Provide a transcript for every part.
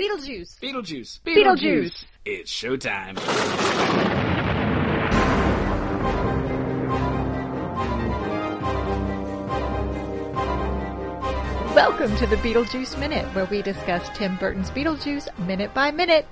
Beetlejuice. Beetlejuice. Beetlejuice. It's showtime. Welcome to the Beetlejuice Minute, where we discuss Tim Burton's Beetlejuice minute by minute.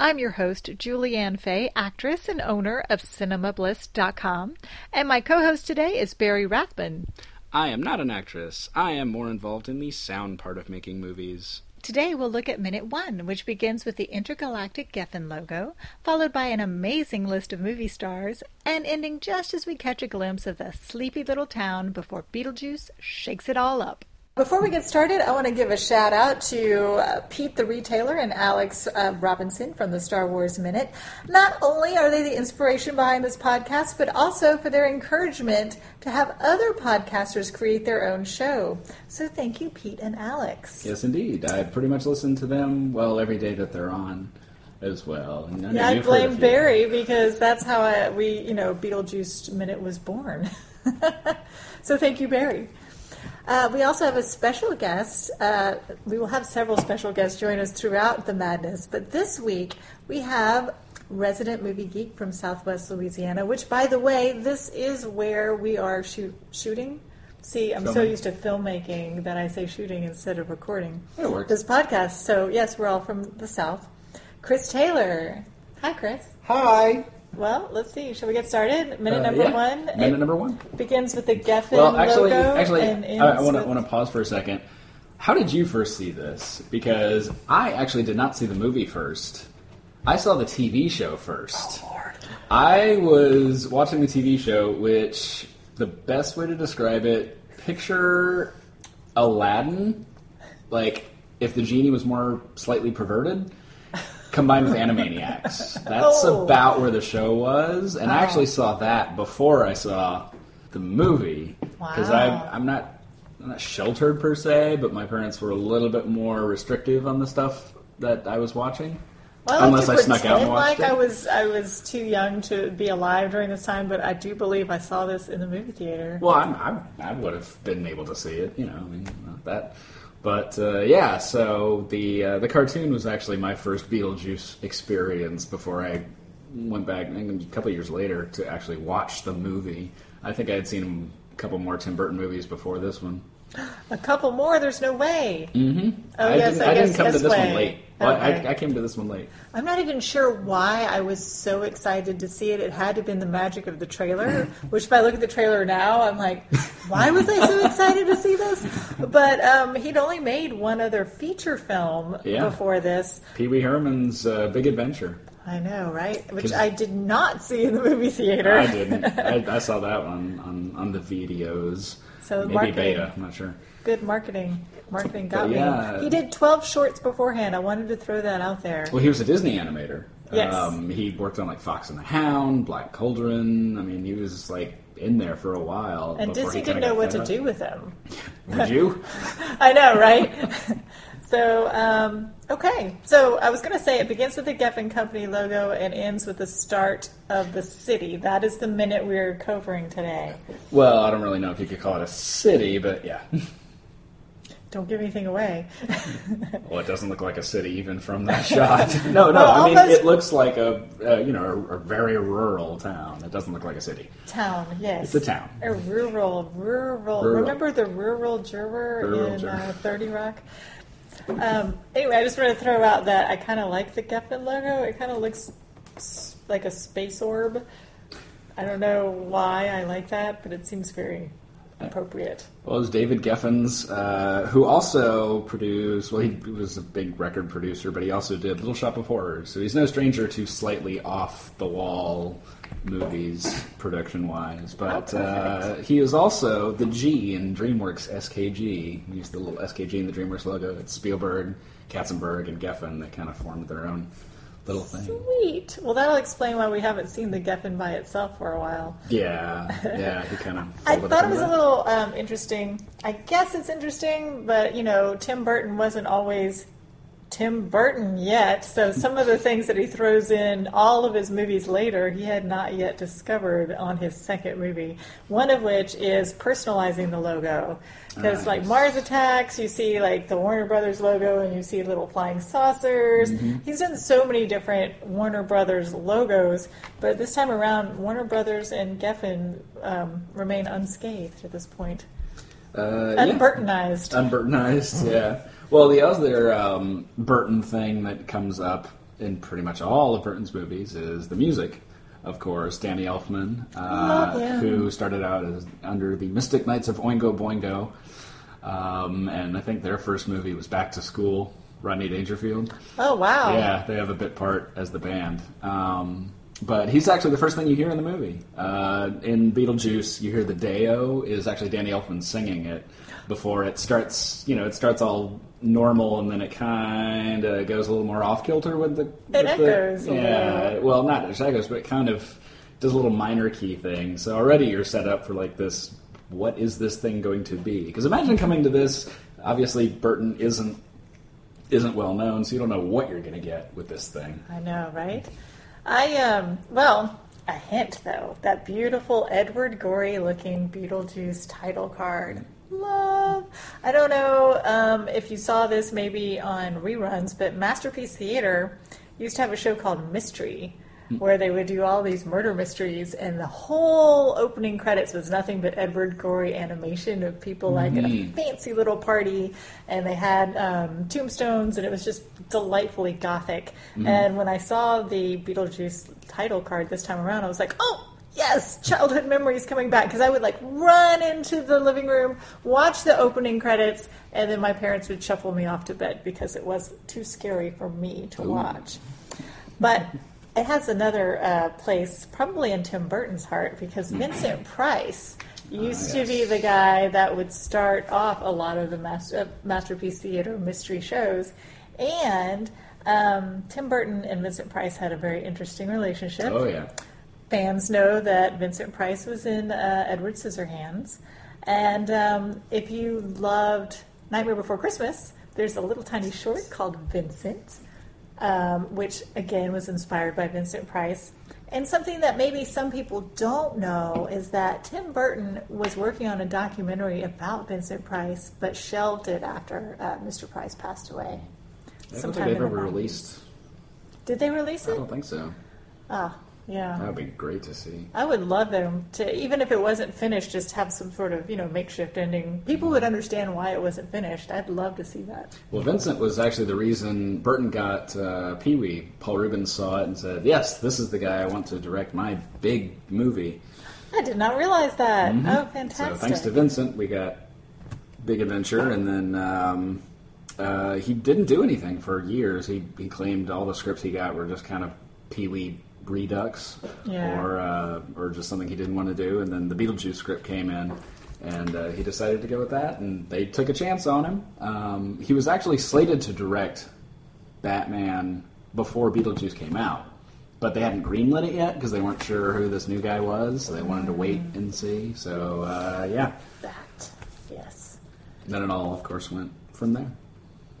I'm your host, Julianne Fay, actress and owner of CinemaBliss.com, and my co-host today is Barry Rathman. I am not an actress. I am more involved in the sound part of making movies. Today we'll look at minute one, which begins with the intergalactic Geffen logo, followed by an amazing list of movie stars, and ending just as we catch a glimpse of the sleepy little town before Beetlejuice shakes it all up. Before we get started, I want to give a shout out to uh, Pete the Retailer and Alex uh, Robinson from the Star Wars Minute. Not only are they the inspiration behind this podcast, but also for their encouragement to have other podcasters create their own show. So thank you, Pete and Alex. Yes, indeed. I pretty much listen to them, well, every day that they're on as well. I Yeah, I you've heard a blame. Barry because that's how I, we, you know, Beetlejuice Minute was born. so thank you, Barry. Uh, we also have a special guest. Uh, we will have several special guests join us throughout the madness, but this week we have resident movie geek from Southwest Louisiana. Which, by the way, this is where we are shoot, shooting. See, I'm so used to filmmaking that I say shooting instead of recording It works. this podcast. So yes, we're all from the South. Chris Taylor. Hi, Chris. Hi. Well, let's see. Shall we get started? Minute Uh, number yeah. one. Minute It number one. begins with the Geffen Well, actually, logo. actually, I, want to want to pause for a second. How did you first see this? Because I actually did not see the movie first. I saw the TV show first. Oh, I was watching the TV show, which the best way to describe it, picture Aladdin, like if the genie was more slightly perverted, combined with Animaniacs. That's Oh. about where the show was, and I actually saw that before I saw the movie because Wow. I'm not I'm not sheltered per se, but my parents were a little bit more restrictive on the stuff that I was watching. Well, I Unless to I snuck out and watched like it. I was I was too young to be alive during this time, but I do believe I saw this in the movie theater. Well, I'm, I'm, I would have been able to see it, you know, I mean, not that. But uh, yeah, so the uh, the cartoon was actually my first Beetlejuice experience before I went back I think, a couple years later to actually watch the movie. I think I had seen a couple more Tim Burton movies before this one. A couple more. There's no way. Mm-hmm. Oh I yes, didn't, I, I guess didn't come to this this way. one late. Well, Okay. I, I came to this one late. I'm not even sure why I was so excited to see it. It had to have been the magic of the trailer, which if I look at the trailer now, I'm like, why was I so excited to see this? But um, he'd only made one other feature film Yeah. before this. Pee Wee Herman's uh, Big Adventure. I know, right? Which I did not see in the movie theater. I didn't. I, I saw that one on, on the videos. So Maybe beta. I'm not sure. Good marketing. Marketing got yeah. me. He did 12 shorts beforehand. I wanted to throw that out there. Well, he was a Disney animator. Yes. Um, he worked on like Fox and the Hound, Black Cauldron. I mean, he was like in there for a while. and Disney didn't know what to fed do with him. Would you? I know, right? so, um, okay. So I was going to say it begins with the Geffen Company logo and ends with the start of the city. That is the minute we're covering today. well, I don't really know if you could call it a city, but yeah. Don't give anything away. Well, it doesn't look like a city even from that shot. no, no. Well, I mean, almost- it looks like a uh, you know a, a very rural town. It doesn't look like a city. Town, yes. It's a town. A rural, rural. Rural. Remember the rural juror Rural in juror. Uh, 30 Rock? Um, anyway, I just want to throw out that I kind of like the Geffen logo. It kind of looks like a space orb. I don't know why I like that, but it seems very appropriate. Well, it was David Geffens, uh, who also produced. Well, he was a big record producer, but he also did Little Shop of Horrors. So he's no stranger to slightly off the wall movies, production wise. But Oh, uh, he is also the G in DreamWorks SKG. He used the little SKG in the DreamWorks logo. It's Spielberg, Katzenberg, and Geffen that kind of formed their own little thing. Sweet. Well, that'll explain why we haven't seen the Geffen by itself for a while. Yeah, yeah, he kind of. I thought it was a little um, interesting. I guess it's interesting, but you know, Tim Burton wasn't always Tim Burton yet. So some of the things that he throws in all of his movies later, he had not yet discovered on his second movie. One of which is personalizing the logo. Because like Mars Attacks, you see like the Warner Brothers logo, and you see little flying saucers. He's done so many different Warner Brothers logos, but this time around, Warner Brothers and Geffen um, remain unscathed at this point, Uh, yeah. unburtonized. Unburtonized, yeah. Well, the other um, Burton thing that comes up in pretty much all of Burton's movies is the music. Of course, Danny Elfman, uh, who started out as under the Mystic Knights of Oingo Boingo, um, and I think their first movie was Back to School. Rodney Dangerfield. oh wow! Yeah, they have a bit part as the band. Um, but he's actually the first thing you hear in the movie. Uh, in Beetlejuice, you hear the Deo is actually Danny Elfman singing it before it starts. You know, it starts all normal and then it kind of goes a little more off kilter with the. with echoes The, yeah, well, not it echoes, but it kind of does a little minor key thing. So already you're set up for like this. What is this thing going to be? Because imagine coming to this. Obviously, Burton isn't isn't well known, so you don't know what you're going to get with this thing. I know, right? I um well, a hint though. That beautiful Edward Gorey looking Beetlejuice title card. Love. I don't know um, if you saw this maybe on reruns, but Masterpiece Theater used to have a show called Mystery where they would do all these murder mysteries and the whole opening credits was nothing but Edward Gorey animation of people like at a Mhm. fancy little party and they had um, tombstones and it was just delightfully gothic and when i saw the beetlejuice title card this time around i was like oh yes childhood memories coming back because i would like run into the living room watch the opening credits and then my parents would shuffle me off to bed because it was too scary for me to watch. But it has another uh, place, probably in Tim Burton's heart, because Vincent Price used to be the guy that would start off a lot of the master, uh, Masterpiece Theater mystery shows. And um, Tim Burton and Vincent Price had a very interesting relationship. Oh yeah, Fans know that Vincent Price was in uh, Edward Scissorhands. And um, if you loved Nightmare Before Christmas, there's a little tiny short called Vincent, um, which again was inspired by Vincent Price. And something that maybe some people don't know is that Tim Burton was working on a documentary about Vincent Price, but shelved it after uh, Mr. Price passed away. I don't think they've the ever released. Did they release it? I don't think so. Ah, yeah. That would be great to see. I would love them to, even if it wasn't finished, just have some sort of, you know, makeshift ending. People would understand why it wasn't finished. I'd love to see that. Well, Vincent was actually the reason Burton got uh, Pee Wee. Paul Reubens saw it and said, "Yes, this is the guy I want to direct my big movie." I did not realize that. Oh, fantastic. Mm-hmm. So thanks to Vincent, we got Big Adventure, and then um, uh, he didn't do anything for years. He he claimed all the scripts he got were just kind of Pee Wee redux, Yeah. or uh, or just something he didn't want to do. And then the Beetlejuice script came in, and uh, he decided to go with that. And they took a chance on him. Um, he was actually slated to direct Batman before Beetlejuice came out. But they hadn't greenlit it yet because they weren't sure who this new guy was, so they wanted to wait and see. So uh, yeah, that. Yes. then it all, of course, went from there.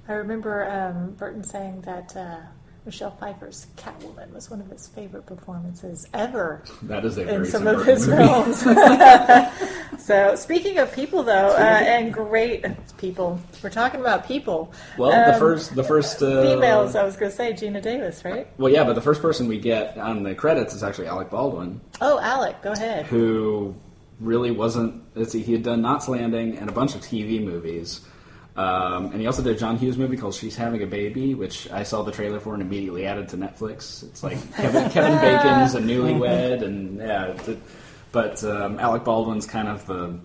I remember um, Burton saying that uh, Michelle Pfeiffer's Catwoman was one of his favorite performances ever That is a in some of his movie. films. so, speaking of people, though, uh, and great people, we're talking about people. Well, the Um, first, the first uh, Females, I was going to say Geena Davis, right? Well, yeah, but the first person we get on the credits is actually Alec Baldwin, Oh, Alec, go ahead. who really wasn't. Let's see, he had done Knots Landing and a bunch of TV movies. Um, and he also did a John Hughes movie called She's Having a Baby, which I saw the trailer for and immediately added to Netflix. It's like Kevin, Kevin Bacon's a newlywed, and yeah. But um, Alec Baldwin's kind of the,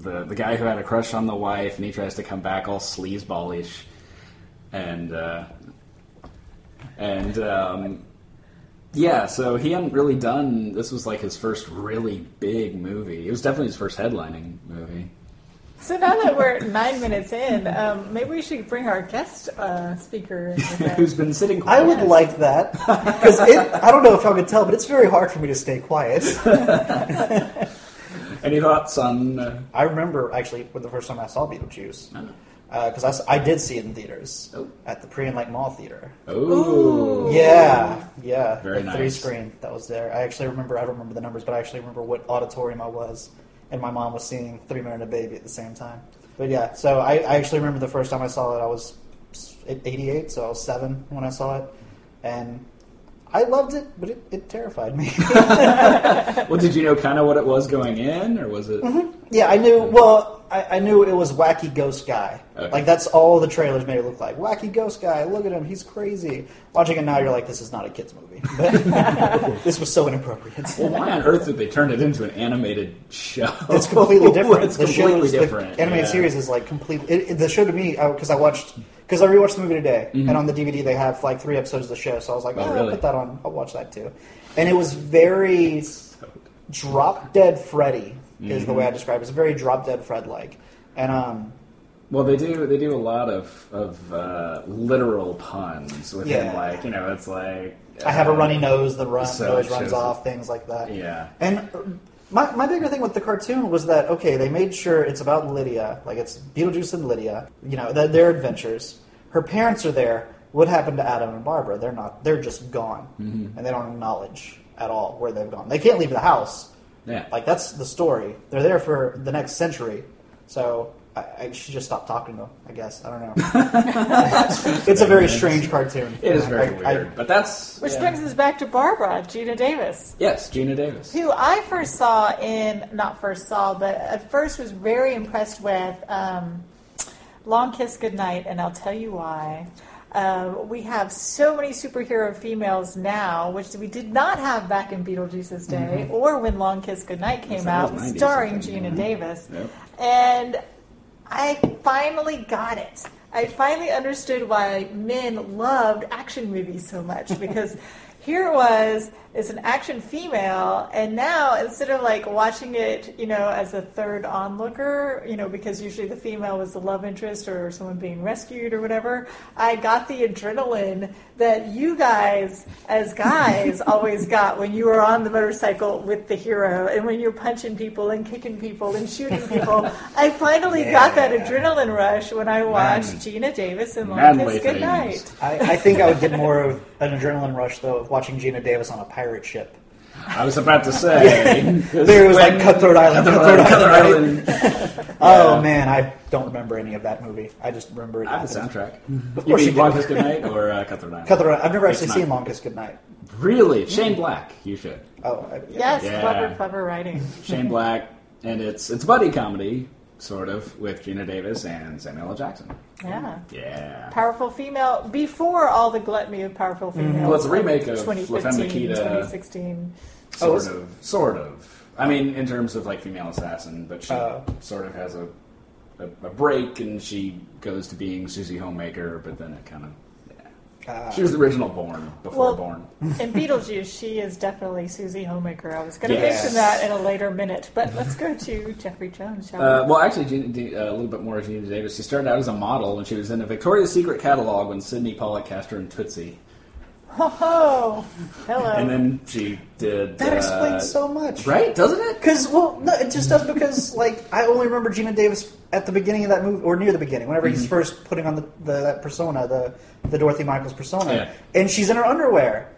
the the guy who had a crush on the wife, and he tries to come back all sleazeballish, and uh, and um, yeah. So he hadn't really done. This was like his first really big movie. It was definitely his first headlining movie. So now that we're nine minutes in, um, maybe we should bring our guest uh, speaker. in with us. Who's been sitting? I would like that because I don't know if y'all can tell, but it's very hard for me to stay quiet. Any thoughts on? Uh, I remember actually when the first time I saw Beetlejuice, because I did see it in theaters Oh. at the Prien Lake Mall Theater. Oh, Yeah, yeah, Very the three nice. screen that was there. I actually remember. I don't remember the numbers, but I actually remember what auditorium I was, and my mom was seeing Three Men and a Baby at the same time. But yeah, so I, I actually remember the first time I saw it. I was 88, so I was seven when I saw it, and I loved it, but it, it terrified me. Well, did you know kind of what it was going in, or was it? Mm-hmm. yeah, I knew. Well, I, I knew it was wacky ghost guy. Okay. Like that's all the trailers made it look like. Wacky ghost guy. Look at him. He's crazy. Watching it now, you're like, this is not a kids movie. This was so inappropriate. Well, why on earth did they turn it into an animated show? It's completely different. it's the completely show different. The animated yeah. series is like completely. It, it- the show to me uh, because I watched because I rewatched the movie today, and on the DVD they have like three episodes of the show. So I was like, Mm-hmm. Oh, oh, really? I'll put that on. I'll watch that too. And it was very drop dead Freddy is the way Mm-hmm. I describe it. It's very drop dead Fred like, and um. Well, they do. They do a lot of of uh, literal puns within, Yeah. like you know, it's like I have a uh, runny nose. The run, so nose runs off. Things like that. Yeah. And uh, my my bigger thing with the cartoon was that okay, they made sure it's about Lydia, like it's Beetlejuice and Lydia. You know, th- their adventures. Her parents are there. What happened to Adam and Barbara? They're not. They're just gone, Mm-hmm. and they don't acknowledge at all where they've gone. They can't leave the house. Yeah. Like that's the story. They're there for the next century. So. I, I should just stop talking to them. I guess I don't know. it's a very strange cartoon. It is very I- I- weird, but that's Which yeah. brings us back to Barbara, Geena Davis. yes, Geena Davis. who I first saw in, not first saw, but at first was very impressed with um, Long Kiss Goodnight, and I'll tell you why. Um, we have so many superhero females now, which we did not have back in Beetlejuice's day, or when Long Kiss Goodnight came out, was 90s, I starring think, Gina yeah. Davis. Yep. And I finally got it. I finally understood why men loved action movies so much because here it was as an action female, and now instead of like watching it, you know, as a third onlooker, you know, because usually the female was the love interest or someone being rescued or whatever, I got the adrenaline that you guys, as guys, always got when you were on the motorcycle with the hero and when you're punching people and kicking people and shooting people. I finally got that adrenaline rush when I watched Man. Geena Davis and Long Manly Kiss Goodnight. I, I think I would get more of an adrenaline rush though of watching Geena Davis on a pirate ship. I was about to say. There was like Cutthroat Island, Cutthroat, Cutthroat Island. right? Island. Oh man, I don't remember any of that movie. I just remember it. I have the happened. soundtrack. Of You course you mean do. Long Kiss Goodnight or uh, Cutthroat Island? Cutthroat. Island. I've never It's actually not- seen Long Kiss Goodnight. Really? Shane Black. You should. Oh, I, Yes, Yeah. clever, clever writing. Shane Black, and it's it's buddy comedy, sort of, with Geena Davis and Samuel L. Jackson. Yeah. Yeah. Powerful female before all the gluttony of powerful females. Mm-hmm. Well, it's a remake of 2015, La Femme Nikita. 2016. Oh, Sort is of. Sort of. I mean, in terms of like female assassin, but she Oh. sort of has a, a a break, and she goes to being Susie Homemaker, but then it kind of. She was the original Bourne before Well, Bourne. In Beetlejuice, she is definitely Susie Homemaker. I was going to Yes. mention that in a later minute, but let's go to Jeffrey Jones, shall Uh, we? well, actually, Geena, uh, a little bit more of Geena Davis. She started out as a model when she was in a Victoria's Secret catalog when Sydney Pollack cast her in Tootsie. Oh, hello. And then she did. that uh, explains so much, Right? Doesn't it? Because well, no, it just does because like I only remember Geena Davis at the beginning of that movie or near the beginning, whenever he's first putting on the, the that persona, the the Dorothy Michaels persona, Yeah. and she's in her underwear.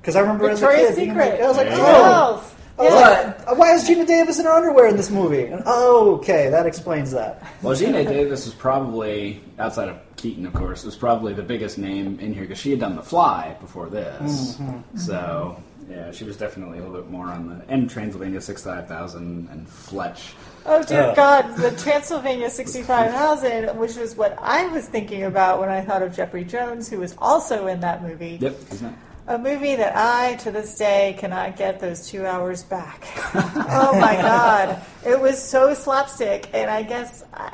Because I remember Victoria's as a kid, being Secret. like- I was like, There you oh, Yes. I was Yes. like, why is Geena Davis in her underwear in this movie? And, oh, okay, that explains that. Well, Geena Davis was probably, outside of Keaton, of course, was probably the biggest name in here because she had done The Fly before this. So, yeah, she was definitely a little bit more on the. And Transylvania 6000 and Fletch. Oh dear Uh. God, the Transylvania 65,000, which was what I was thinking about when I thought of Jeffrey Jones, who was also in that movie. Yep, he's not. A movie that I, to this day, cannot get those two hours back. oh my God. It was so slapstick, and I guess I,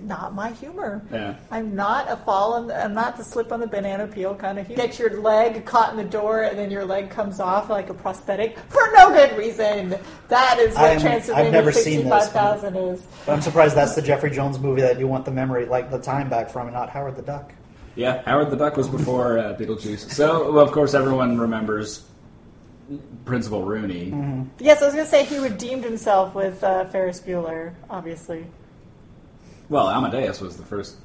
not my humor. Yeah. I'm not a fall, on, I'm not the slip on the banana peel kind of humor. Get your leg caught in the door, and then your leg comes off like a prosthetic for no good reason. That is what I'm- I've Transylvania never seen this. 65,000 is. But I'm surprised that's the Jeffrey Jones movie that you want the memory, like the time back from, and not Howard the Duck. Yeah, Howard the Duck was before uh, Beetlejuice. So, well, of course, everyone remembers Principal Rooney. Yes, I was going to say he redeemed himself with uh, Ferris Bueller, obviously. Well, Amadeus was the first,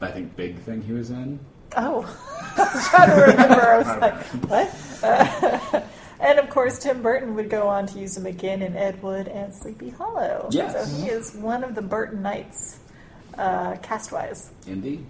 I think, big thing he was in. Oh, I was trying to remember. I was like, what? Uh, and of course, Tim Burton would go on to use him again in Ed Wood and Sleepy Hollow. Yes. So he is one of the Burton Knights, uh, cast-wise. Indy.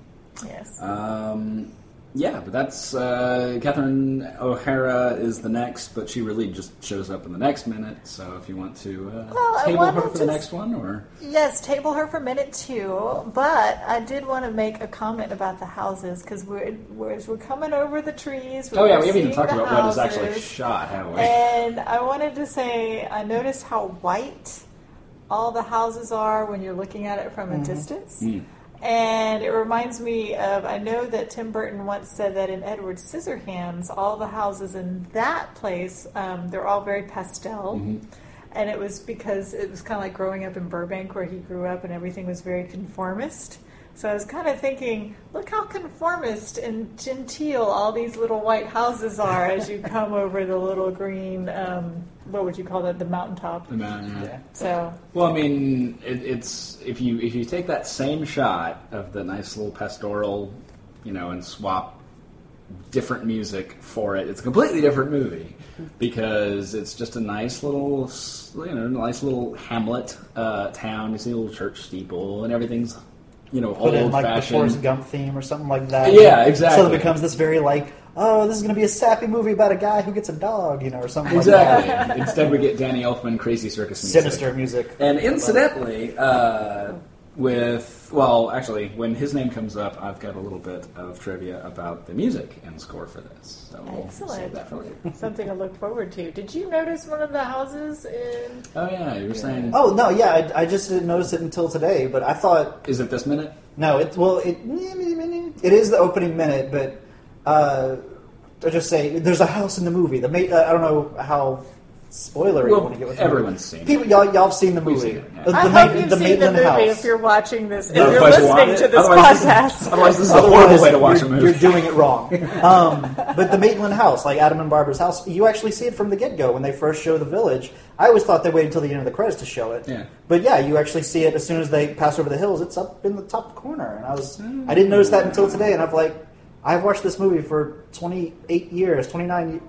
Yes. Um, yeah, but that's uh, Catherine O'Hara is the next, but she really just shows up in the next minute. So if you want to uh, Well, table her for the next one, or Yes, table her for minute two, but I did want to make a comment about the houses because we're, we're, we're coming over the trees. oh yeah, we're haven't even talked about what is actually shot, have we? And I wanted to say, I noticed how white all the houses are when you're looking at it from a distance. Mm. And it reminds me of, I know that Tim Burton once said that in Edward Scissorhands, all the houses in that place, um, they're all very pastel. Mm-hmm. And it was because it was kind of like growing up in Burbank where he grew up and everything was very conformist. So I was kind of thinking, look how conformist and genteel all these little white houses are as you come over the little green, um, what would you call that, the mountaintop. The mountain, yeah. Yeah. So, Well, I mean, it, it's if you if you take that same shot of the nice little pastoral, you know, and swap different music for it, it's a completely different movie because it's just a nice little, you know, nice little hamlet uh, town. You see a little church steeple and everything's, you know, Put in old like the fashioned. Forrest Gump theme or something like that. Yeah, exactly. So it becomes this very like, oh, this is going to be a sappy movie about a guy who gets a dog, you know, or something like that. Exactly. Instead, we get Danny Elfman, Crazy Circus music. Sinister music. And incidentally, uh, with well, actually, when his name comes up, I've got a little bit of trivia about the music and score for this. So we'll save excellent. that for later. Something to look forward to. Did you notice one of the houses in. Oh yeah, you were saying, Oh no, yeah, I, I just didn't notice it until today, but I thought is it this minute? no, it well, it it is the opening minute, but uh, I'll just say there's a house in the movie. The ma- uh, I don't know how spoilery you want to get with everyone's seen. People, y'all, y'all have seen the movie. seen it, yeah. The, I the hope Ma- you've the seen the movie House. if you're watching this, if Otherwise you're listening it? to this Otherwise podcast. Otherwise, this is a horrible way to watch a movie. You're doing it wrong. Um, but the Maitland house, like Adam and Barbara's house, you actually see it from the get go when they first show the village. I always thought they waited until the end of the credits to show it. Yeah. But yeah, you actually see it as soon as they pass over the hills. It's up in the top corner, and I was I didn't notice that until today. And I've like I've watched this movie for 28 years, 29,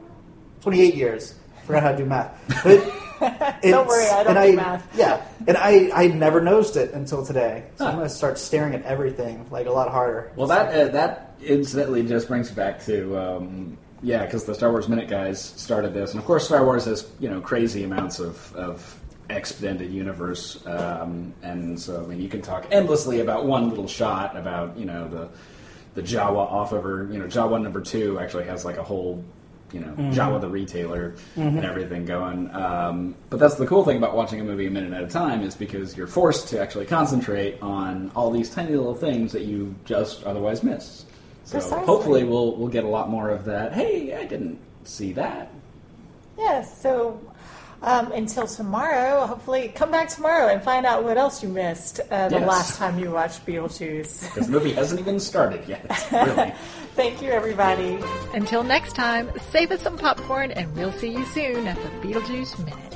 28 years. Forgot how to do math, but. Don't worry, I don't and do math. Yeah, and I I never noticed it until today. So I'm gonna start staring at everything like a lot harder. Well, that uh, that incidentally just brings back to um, yeah, because the Star Wars Minute guys started this, and of course, Star Wars has you know crazy amounts of of expanded universe, um, and so I mean you can talk endlessly about one little shot about you know the the Jawa off over you know Jawa number two actually has like a whole you know Jawa the retailer and everything going. Um, but that's the cool thing about watching a movie a minute at a time is because you're forced to actually concentrate on all these tiny little things that you just otherwise miss. So Precisely. hopefully we'll we'll get a lot more of that. Hey, I didn't see that. Yes, so um, until tomorrow, hopefully come back tomorrow and find out what else you missed uh, the Yes. last time you watched Beetlejuice. Because the movie hasn't even started yet. Really. Thank you, everybody. Until next time, save us some popcorn and we'll see you soon at the Beetlejuice Minute.